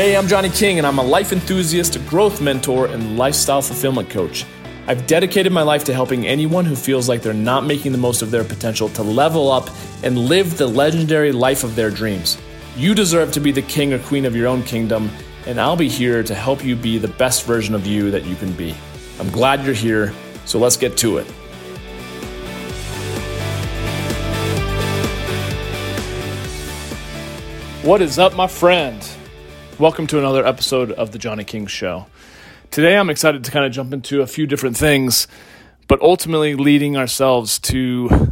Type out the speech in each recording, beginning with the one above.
Hey, I'm Johnny King, and I'm a life enthusiast, growth mentor, and lifestyle fulfillment coach. I've dedicated my life to helping anyone who feels like they're not making the most of their potential to level up and live the legendary life of their dreams. You deserve to be the king or queen of your own kingdom, and I'll be here to help you be the best version of you that you can be. I'm glad you're here, so let's get to it. What is up, my friend? Welcome to another episode of The Johnny King Show. Today, I'm excited to kind of jump into a few different things, but ultimately leading ourselves to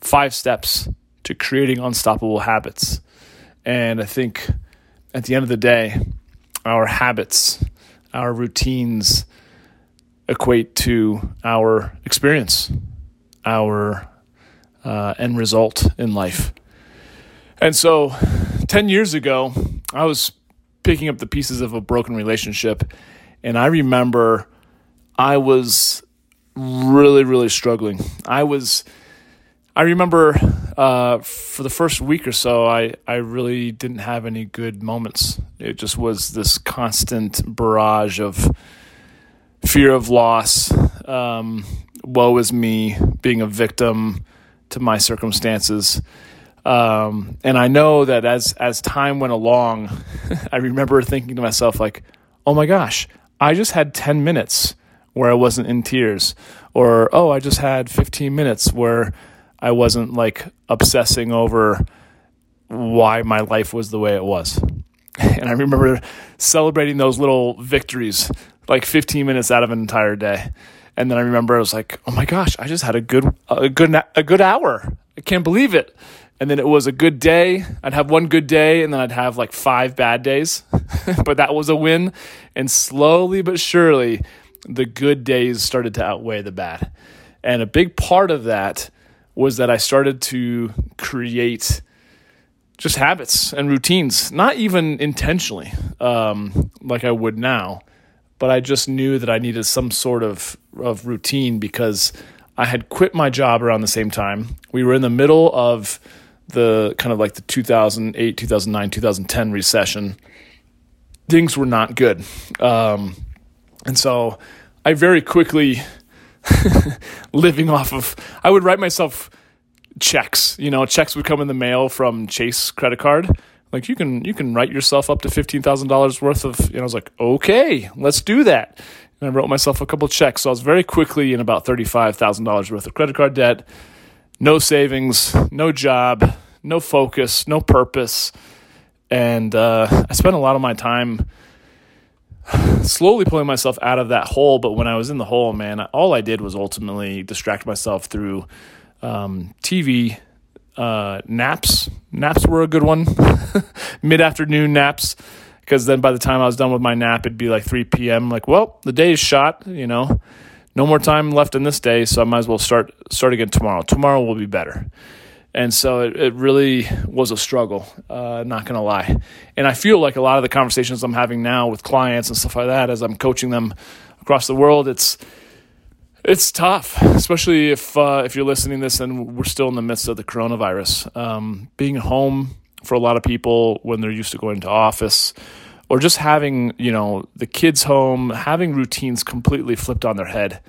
five steps to creating unstoppable habits. And I think at the end of the day, our habits, our routines equate to our experience, our uh, end result in life. And so 10 years ago, I was picking up the pieces of a broken relationship, and I remember I was really, really struggling. I was, I remember uh, for the first week or so, I, I really didn't have any good moments. It just was this constant barrage of fear of loss, um, woe is me, being a victim to my circumstances. Um, and I know that as as time went along, I remember thinking to myself like, "Oh my gosh, I just had 10 minutes where I wasn't in tears." Or, "Oh, I just had 15 minutes where I wasn't like obsessing over why my life was the way it was." And I remember celebrating those little victories like 15 minutes out of an entire day. And then I remember I was like, "Oh my gosh, I just had a good a good a good hour. I can't believe it." And then it was a good day. I'd have one good day, and then I'd have like five bad days. but that was a win. And slowly but surely, the good days started to outweigh the bad. And a big part of that was that I started to create just habits and routines, not even intentionally um, like I would now, but I just knew that I needed some sort of, of routine because I had quit my job around the same time. We were in the middle of the kind of like the 2008, 2009, 2010 recession, things were not good. Um, and so I very quickly, living off of, I would write myself checks. You know, checks would come in the mail from Chase credit card. Like you can you can write yourself up to fifteen thousand dollars worth of. You know, I was like, okay, let's do that. And I wrote myself a couple checks. So I was very quickly in about thirty five thousand dollars worth of credit card debt no savings, no job, no focus, no purpose. And uh, I spent a lot of my time slowly pulling myself out of that hole. But when I was in the hole, man, all I did was ultimately distract myself through um, TV, uh, naps. Naps were a good one, mid afternoon naps. Because then by the time I was done with my nap, it'd be like 3 p.m. Like, well, the day is shot, you know no more time left in this day, so I might as well start start again tomorrow. Tomorrow will be better. And so it, it really was a struggle, uh, not going to lie. And I feel like a lot of the conversations I'm having now with clients and stuff like that, as I'm coaching them across the world, it's it's tough, especially if uh, if you're listening to this and we're still in the midst of the coronavirus. Um, being home for a lot of people when they're used to going to office or just having you know the kids home having routines completely flipped on their head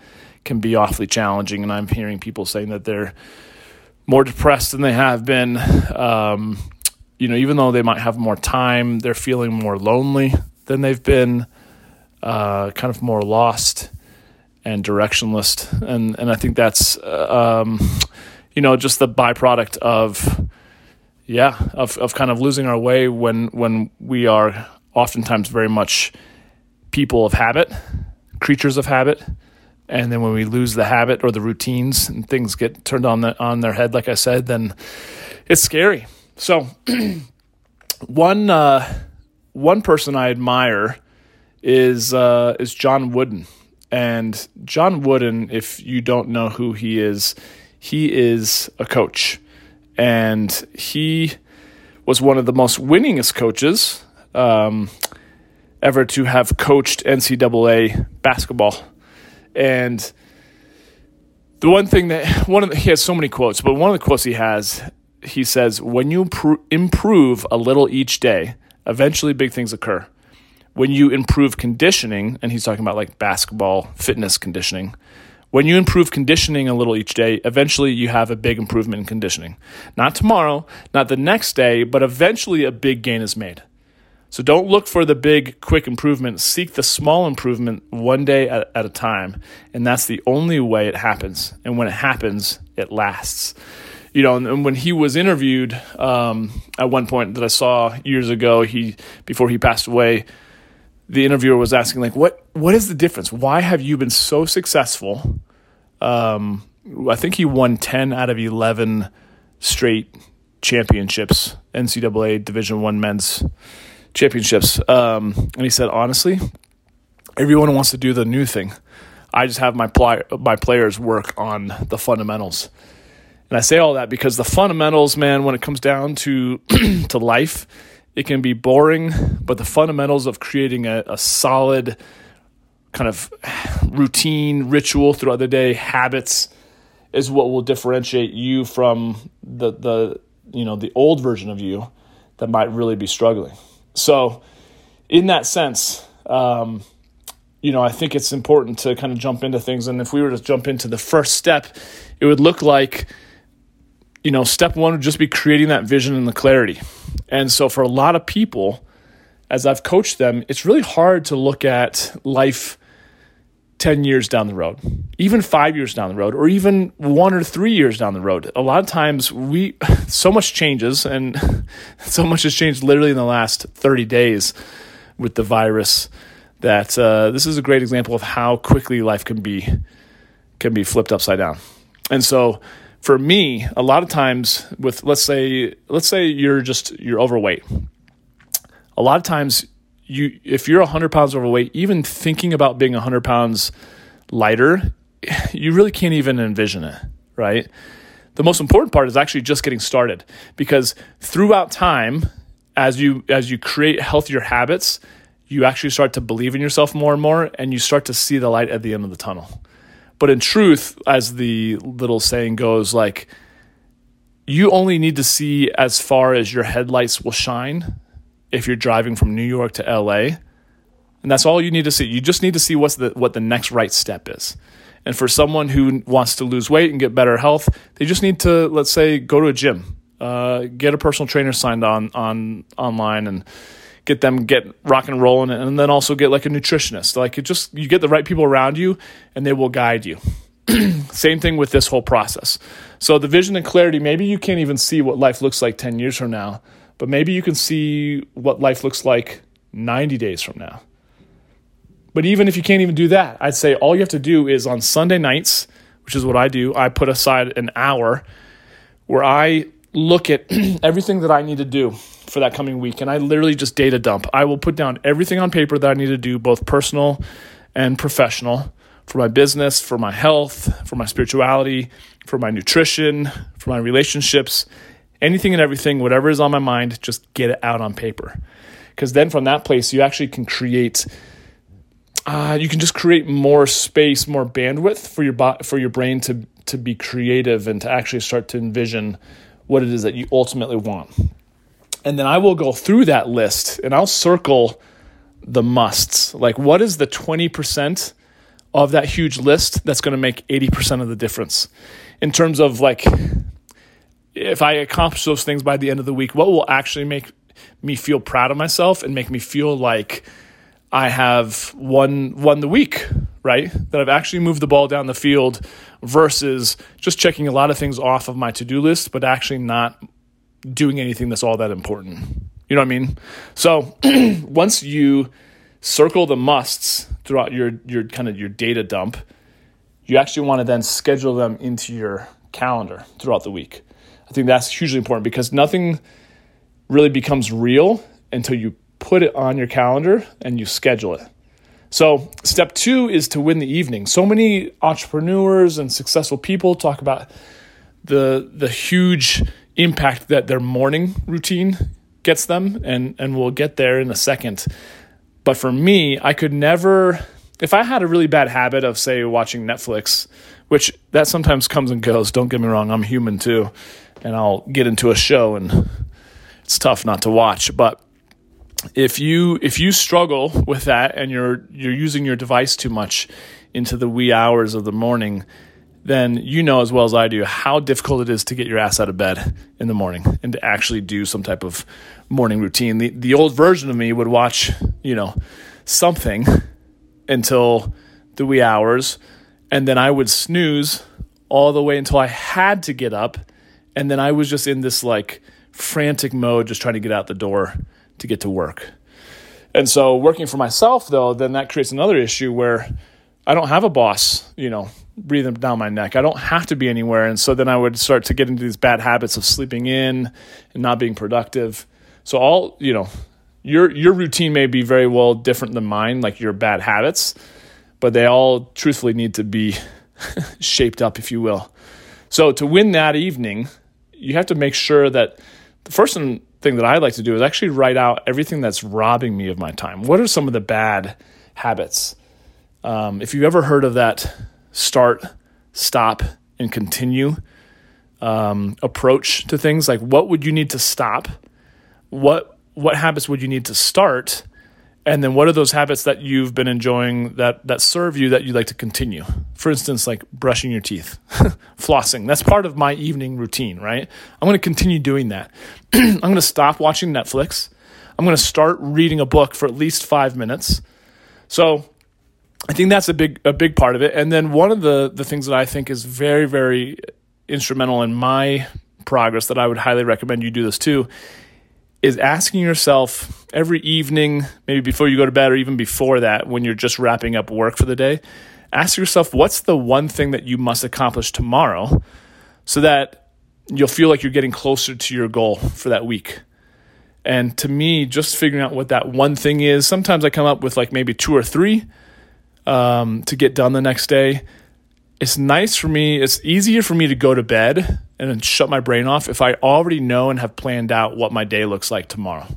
can be awfully challenging. And i'm hearing people saying that they're more depressed than they have been. Um, you know even though they might have more time they're feeling more lonely than they've been uh, kind of more lost and directionless. And and i think that's um, you know just the byproduct of yeah of, of kind of losing our way when when we are oftentimes very much people of habit, creatures of habit. And then when we lose the habit or the routines and things get turned on the, on their head, like I said, then it's scary. So one uh, one person I admire is uh, is John Wooden, and John Wooden, if you don't know who he is, he is a coach, and he was one of the most winningest coaches um, ever to have coached NCAA basketball. And the one thing that one of the, he has so many quotes, but one of the quotes he has, he says, "When you improve a little each day, eventually big things occur." when you improve conditioning, and he's talking about like basketball fitness conditioning, when you improve conditioning a little each day, eventually you have a big improvement in conditioning. Not tomorrow, not the next day, but eventually a big gain is made. So don't look for the big, quick improvement. Seek the small improvement one day at, at, a time. And that's the only way it happens. And when it happens, it lasts. You know, and, and when he was interviewed um, at one point that I saw years ago, he before he passed away, the interviewer was asking like, "What what is the difference? Why have you been so successful?" Um, I think he won ten out of eleven straight championships, NCAA Division One men's championships. Um, and he said, honestly, everyone wants to do the new thing. I just have my ply- my players work on the fundamentals. And I say all that because the fundamentals, man, when it comes down to to life, it can be boring, but the fundamentals of creating a, a solid kind of routine, ritual throughout the day, habits is what will differentiate you from the the you know the old version of you that might really be struggling. So, in that sense, um, you know, I think it's important to kind of jump into things. And if we were to jump into the first step, it would look like, you know, step one would just be creating that vision and the clarity. And so for a lot of people, as I've coached them, it's really hard to look at life 10 years down the road, even five years down the road, or even one or three years down the road. A lot of times we, so much changes and so much has changed literally in the last 30 days with the virus that uh, this is a great example of how quickly life can be, can be flipped upside down. And so for me, a lot of times with let's say let's say you're just you're overweight. A lot of times you if you're 100 pounds overweight, even thinking about being 100 pounds lighter, you really can't even envision it, right? The most important part is actually just getting started because throughout time as you as you create healthier habits, you actually start to believe in yourself more and more and you start to see the light at the end of the tunnel. But in truth, as the little saying goes, like, you only need to see as far as your headlights will shine if you're driving from New York to LA. And that's all you need to see. You just need to see what's the what the next right step is. And for someone who wants to lose weight and get better health, they just need to, let's say, go to a gym, uh, get a personal trainer signed on on online, and get them get rock and rolling and then also get like a nutritionist like it just you get the right people around you and they will guide you same thing with this whole process so the vision and clarity maybe you can't even see what life looks like 10 years from now but maybe you can see what life looks like 90 days from now but even if you can't even do that i'd say all you have to do is on sunday nights which is what i do i put aside an hour where i look at everything that i need to do for that coming week. And I literally just data dump. I will put down everything on paper that I need to do, both personal and professional, for my business, for my health, for my spirituality, for my nutrition, for my relationships, anything and everything, whatever is on my mind, just get it out on paper. Because then from that place, you actually can create. Uh, you can just create more space, more bandwidth for your bo- for your brain to to be creative and to actually start to envision what it is that you ultimately want. And then I will go through that list and I'll circle the musts. Like, what is the 20% of that huge list that's going to make 80% of the difference in terms of like, if I accomplish those things by the end of the week, what will actually make me feel proud of myself and make me feel like I have won won the week, right? That I've actually moved the ball down the field versus just checking a lot of things off of my to-do list, but actually not doing anything that's all that important. You know what I mean? So once you circle the musts throughout your your kind of your data dump, you actually want to then schedule them into your calendar throughout the week. I think that's hugely important because nothing really becomes real until you put it on your calendar and you schedule it. So, step 2 is to win the evening. So many entrepreneurs and successful people talk about the the huge impact that their morning routine gets them, and, and we'll get there in a second. But for me, I could never, if I had a really bad habit of, say, watching Netflix, which that sometimes comes and goes, don't get me wrong, I'm human too, and I'll get into a show and it's tough not to watch. But if you if you struggle with that and you're you're using your device too much into the wee hours of the morning, then you know as well as I do how difficult it is to get your ass out of bed in the morning and to actually do some type of morning routine. The the old version of me would watch, you know, something until the wee hours and then I would snooze all the way until I had to get up and then I was just in this like frantic mode just trying to get out the door to get to work. And so working for myself though, then that creates another issue where I don't have a boss, you know, breathing down my neck. I don't have to be anywhere. And so then I would start to get into these bad habits of sleeping in and not being productive. So all, you know, your your routine may be very well different than mine, like your bad habits, but they all truthfully need to be shaped up, if you will. So to win that evening, you have to make sure that the first thing that I like to do is actually write out everything that's robbing me of my time. What are some of the bad habits? Um, if you've ever heard of that start, stop, and continue um, approach to things, like what would you need to stop? What what habits would you need to start? And then what are those habits that you've been enjoying that that serve you that you'd like to continue? For instance, like brushing your teeth, flossing. That's part of my evening routine, right? I'm going to continue doing that. I'm going to stop watching Netflix. I'm going to start reading a book for at least 5 minutes. So, I think that's a big a big part of it. And then one of the the things that I think is very very instrumental in my progress that I would highly recommend you do this too is asking yourself every evening, maybe before you go to bed or even before that when you're just wrapping up work for the day, ask yourself what's the one thing that you must accomplish tomorrow so that you'll feel like you're getting closer to your goal for that week. And to me, just figuring out what that one thing is, sometimes I come up with like maybe two or three um, to get done the next day. It's nice for me, it's easier for me to go to bed and then shut my brain off if I already know and have planned out what my day looks like tomorrow.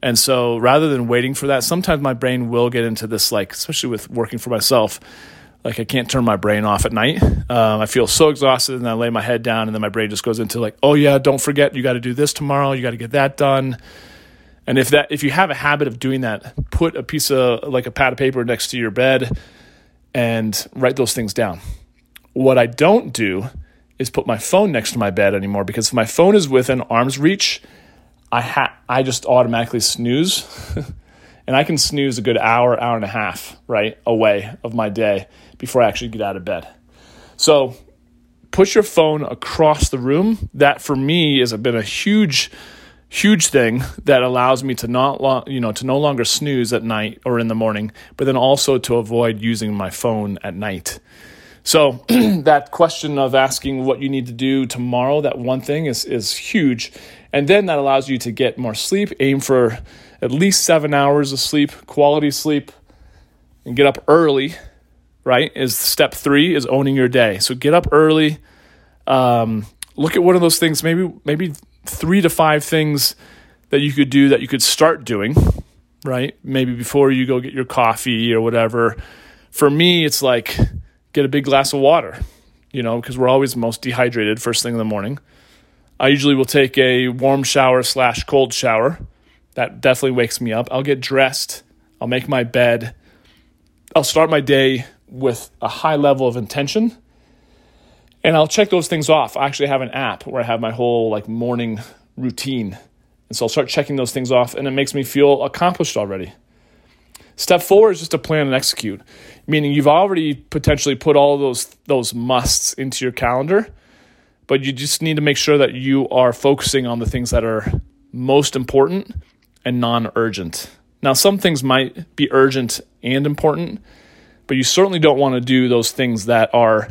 And so rather than waiting for that, sometimes my brain will get into this, like, especially with working for myself, like I can't turn my brain off at night. Um, I feel so exhausted and I lay my head down and then my brain just goes into like, oh yeah, don't forget, you got to do this tomorrow. You got to get that done. And if that, if you have a habit of doing that, put a piece of like a pad of paper next to your bed and write those things down. What I don't do is put my phone next to my bed anymore because if my phone is within arm's reach, I ha- I just automatically snooze. and I can snooze a good hour, hour and a half, right, away of my day before I actually get out of bed. So push your phone across the room. That for me has been a huge huge thing that allows me to not lo- you know to no longer snooze at night or in the morning but then also to avoid using my phone at night so that question of asking what you need to do tomorrow, that one thing is is huge. And then that allows you to get more sleep, aim for at least seven hours of sleep, quality sleep, and get up early, right? Is step three is owning your day. So get up early. Um, look at one of those things, maybe maybe three to five things that you could do that you could start doing, right? Maybe before you go get your coffee or whatever. For me, it's like get a big glass of water, you know, because we're always most dehydrated first thing in the morning. I usually will take a warm shower slash cold shower. That definitely wakes me up. I'll get dressed. I'll make my bed. I'll start my day with a high level of intention. And I'll check those things off. I actually have an app where I have my whole like morning routine. And so I'll start checking those things off and it makes me feel accomplished already. Step four is just to plan and execute, meaning you've already potentially put all those those musts into your calendar, but you just need to make sure that you are focusing on the things that are most important and non-urgent. Now, some things might be urgent and important, but you certainly don't want to do those things that are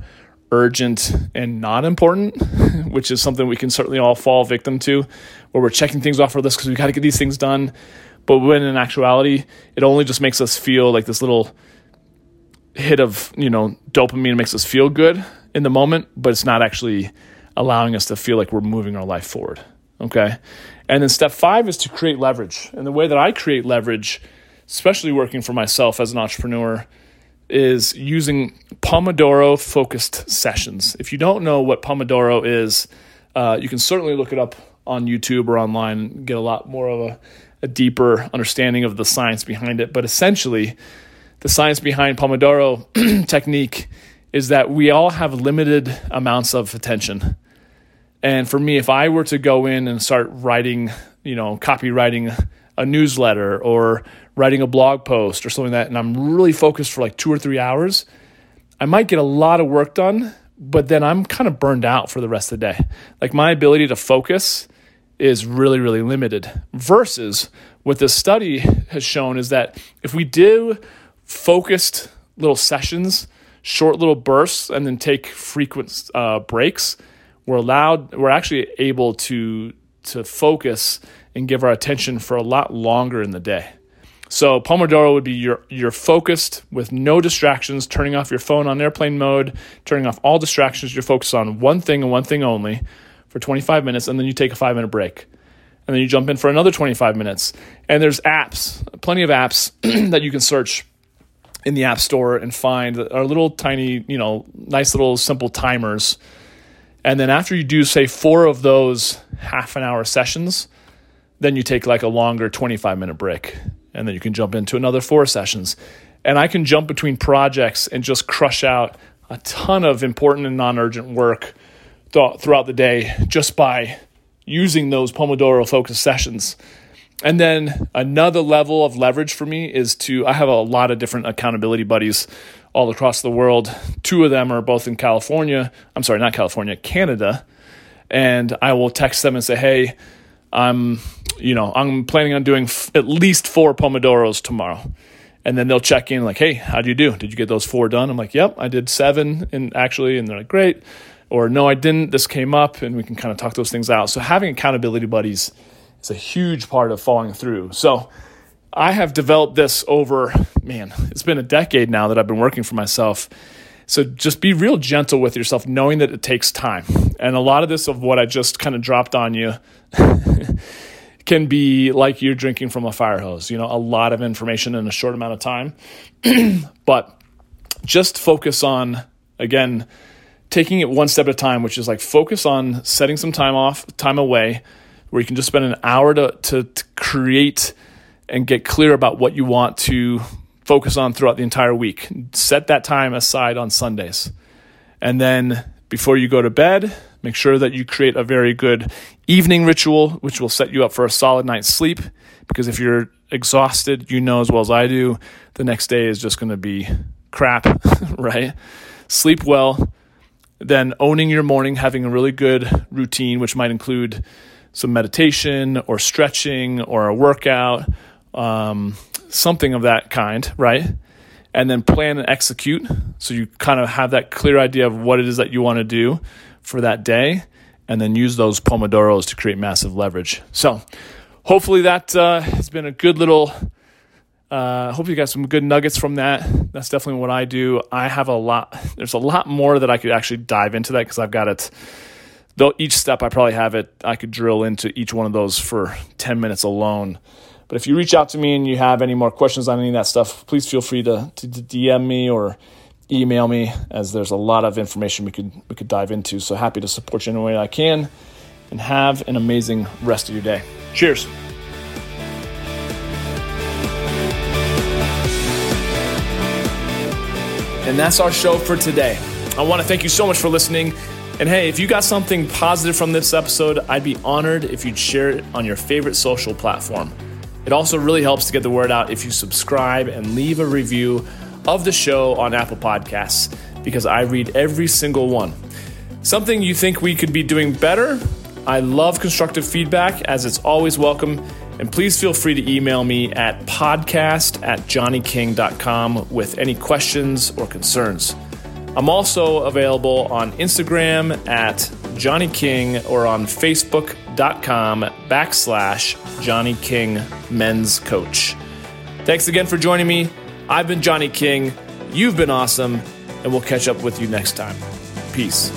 urgent and not important, which is something we can certainly all fall victim to, where we're checking things off our list because we got to get these things done. But when in actuality, it only just makes us feel like this little hit of, you know, dopamine makes us feel good in the moment, but it's not actually allowing us to feel like we're moving our life forward. Okay. And then step five is to create leverage. And the way that I create leverage, especially working for myself as an entrepreneur, is using Pomodoro focused sessions. If you don't know what Pomodoro is, uh, you can certainly look it up on YouTube or online, get a lot more of a, a deeper understanding of the science behind it. But essentially, the science behind Pomodoro technique is that we all have limited amounts of attention. And for me, if I were to go in and start writing, you know, copywriting a newsletter or writing a blog post or something like that, and I'm really focused for like two or three hours, I might get a lot of work done, but then I'm kind of burned out for the rest of the day. Like my ability to focus is really, really limited. Versus what this study has shown is that if we do focused little sessions, short little bursts, and then take frequent uh, breaks, we're allowed, we're actually able to to focus and give our attention for a lot longer in the day. So Pomodoro would be your you're focused with no distractions, turning off your phone on airplane mode, turning off all distractions. You're focused on one thing and one thing only for 25 minutes, and then you take a five minute break. And then you jump in for another 25 minutes. And there's apps, plenty of apps that you can search in the App Store and find are little tiny, you know, nice little simple timers. And then after you do, say, four of those half an hour sessions, then you take like a longer 25 minute break. And then you can jump into another four sessions. And I can jump between projects and just crush out a ton of important and non urgent work th- throughout the day just by using those Pomodoro focus sessions. And then another level of leverage for me is to, I have a lot of different accountability buddies all across the world. Two of them are both in California. I'm sorry, not California, Canada. And I will text them and say, hey, I'm, you know, I'm planning on doing f- at least four Pomodoros tomorrow. And then they'll check in like, hey, how'd you do? Did you get those four done? I'm like, yep, I did seven and actually, and they're like, great. Or no, I didn't. This came up and we can kind of talk those things out. So having accountability buddies is a huge part of following through. So I have developed this over, man, it's been a decade now that I've been working for myself. So just be real gentle with yourself, knowing that it takes time. And a lot of this of what I just kind of dropped on you can be like you're drinking from a fire hose, you know, a lot of information in a short amount of time. but just focus on, again, taking it one step at a time, which is like focus on setting some time off, time away where you can just spend an hour to, to, to create and get clear about what you want to focus on throughout the entire week. Set that time aside on Sundays. And then before you go to bed, make sure that you create a very good evening ritual, which will set you up for a solid night's sleep. Because if you're exhausted, you know as well as I do, the next day is just going to be crap, right? Sleep well. Then owning your morning, having a really good routine, which might include some meditation or stretching or a workout, um, something of that kind, right? And then plan and execute. So you kind of have that clear idea of what it is that you want to do for that day, and then use those Pomodoros to create massive leverage. So hopefully that uh, has been a good little. Uh, hope you got some good nuggets from that. That's definitely what I do. I have a lot. There's a lot more that I could actually dive into that because I've got it though each step I probably have it, I could drill into each one of those for 10 minutes alone. But if you reach out to me and you have any more questions on any of that stuff, please feel free to, to, to DM me or email me as there's a lot of information we could we could dive into. So happy to support you in any way I can and have an amazing rest of your day. Cheers. And that's our show for today. I want to thank you so much for listening. And hey, if you got something positive from this episode, I'd be honored if you'd share it on your favorite social platform. It also really helps to get the word out if you subscribe and leave a review of the show on Apple Podcasts because I read every single one. Something you think we could be doing better? I love constructive feedback as it's always welcome. And please feel free to email me at podcast at johnnyking.com with any questions or concerns. I'm also available on Instagram at Johnny King or on Facebook.com backslash Johnny King Men's Coach. Thanks again for joining me. I've been Johnny King. You've been awesome, and we'll catch up with you next time. Peace.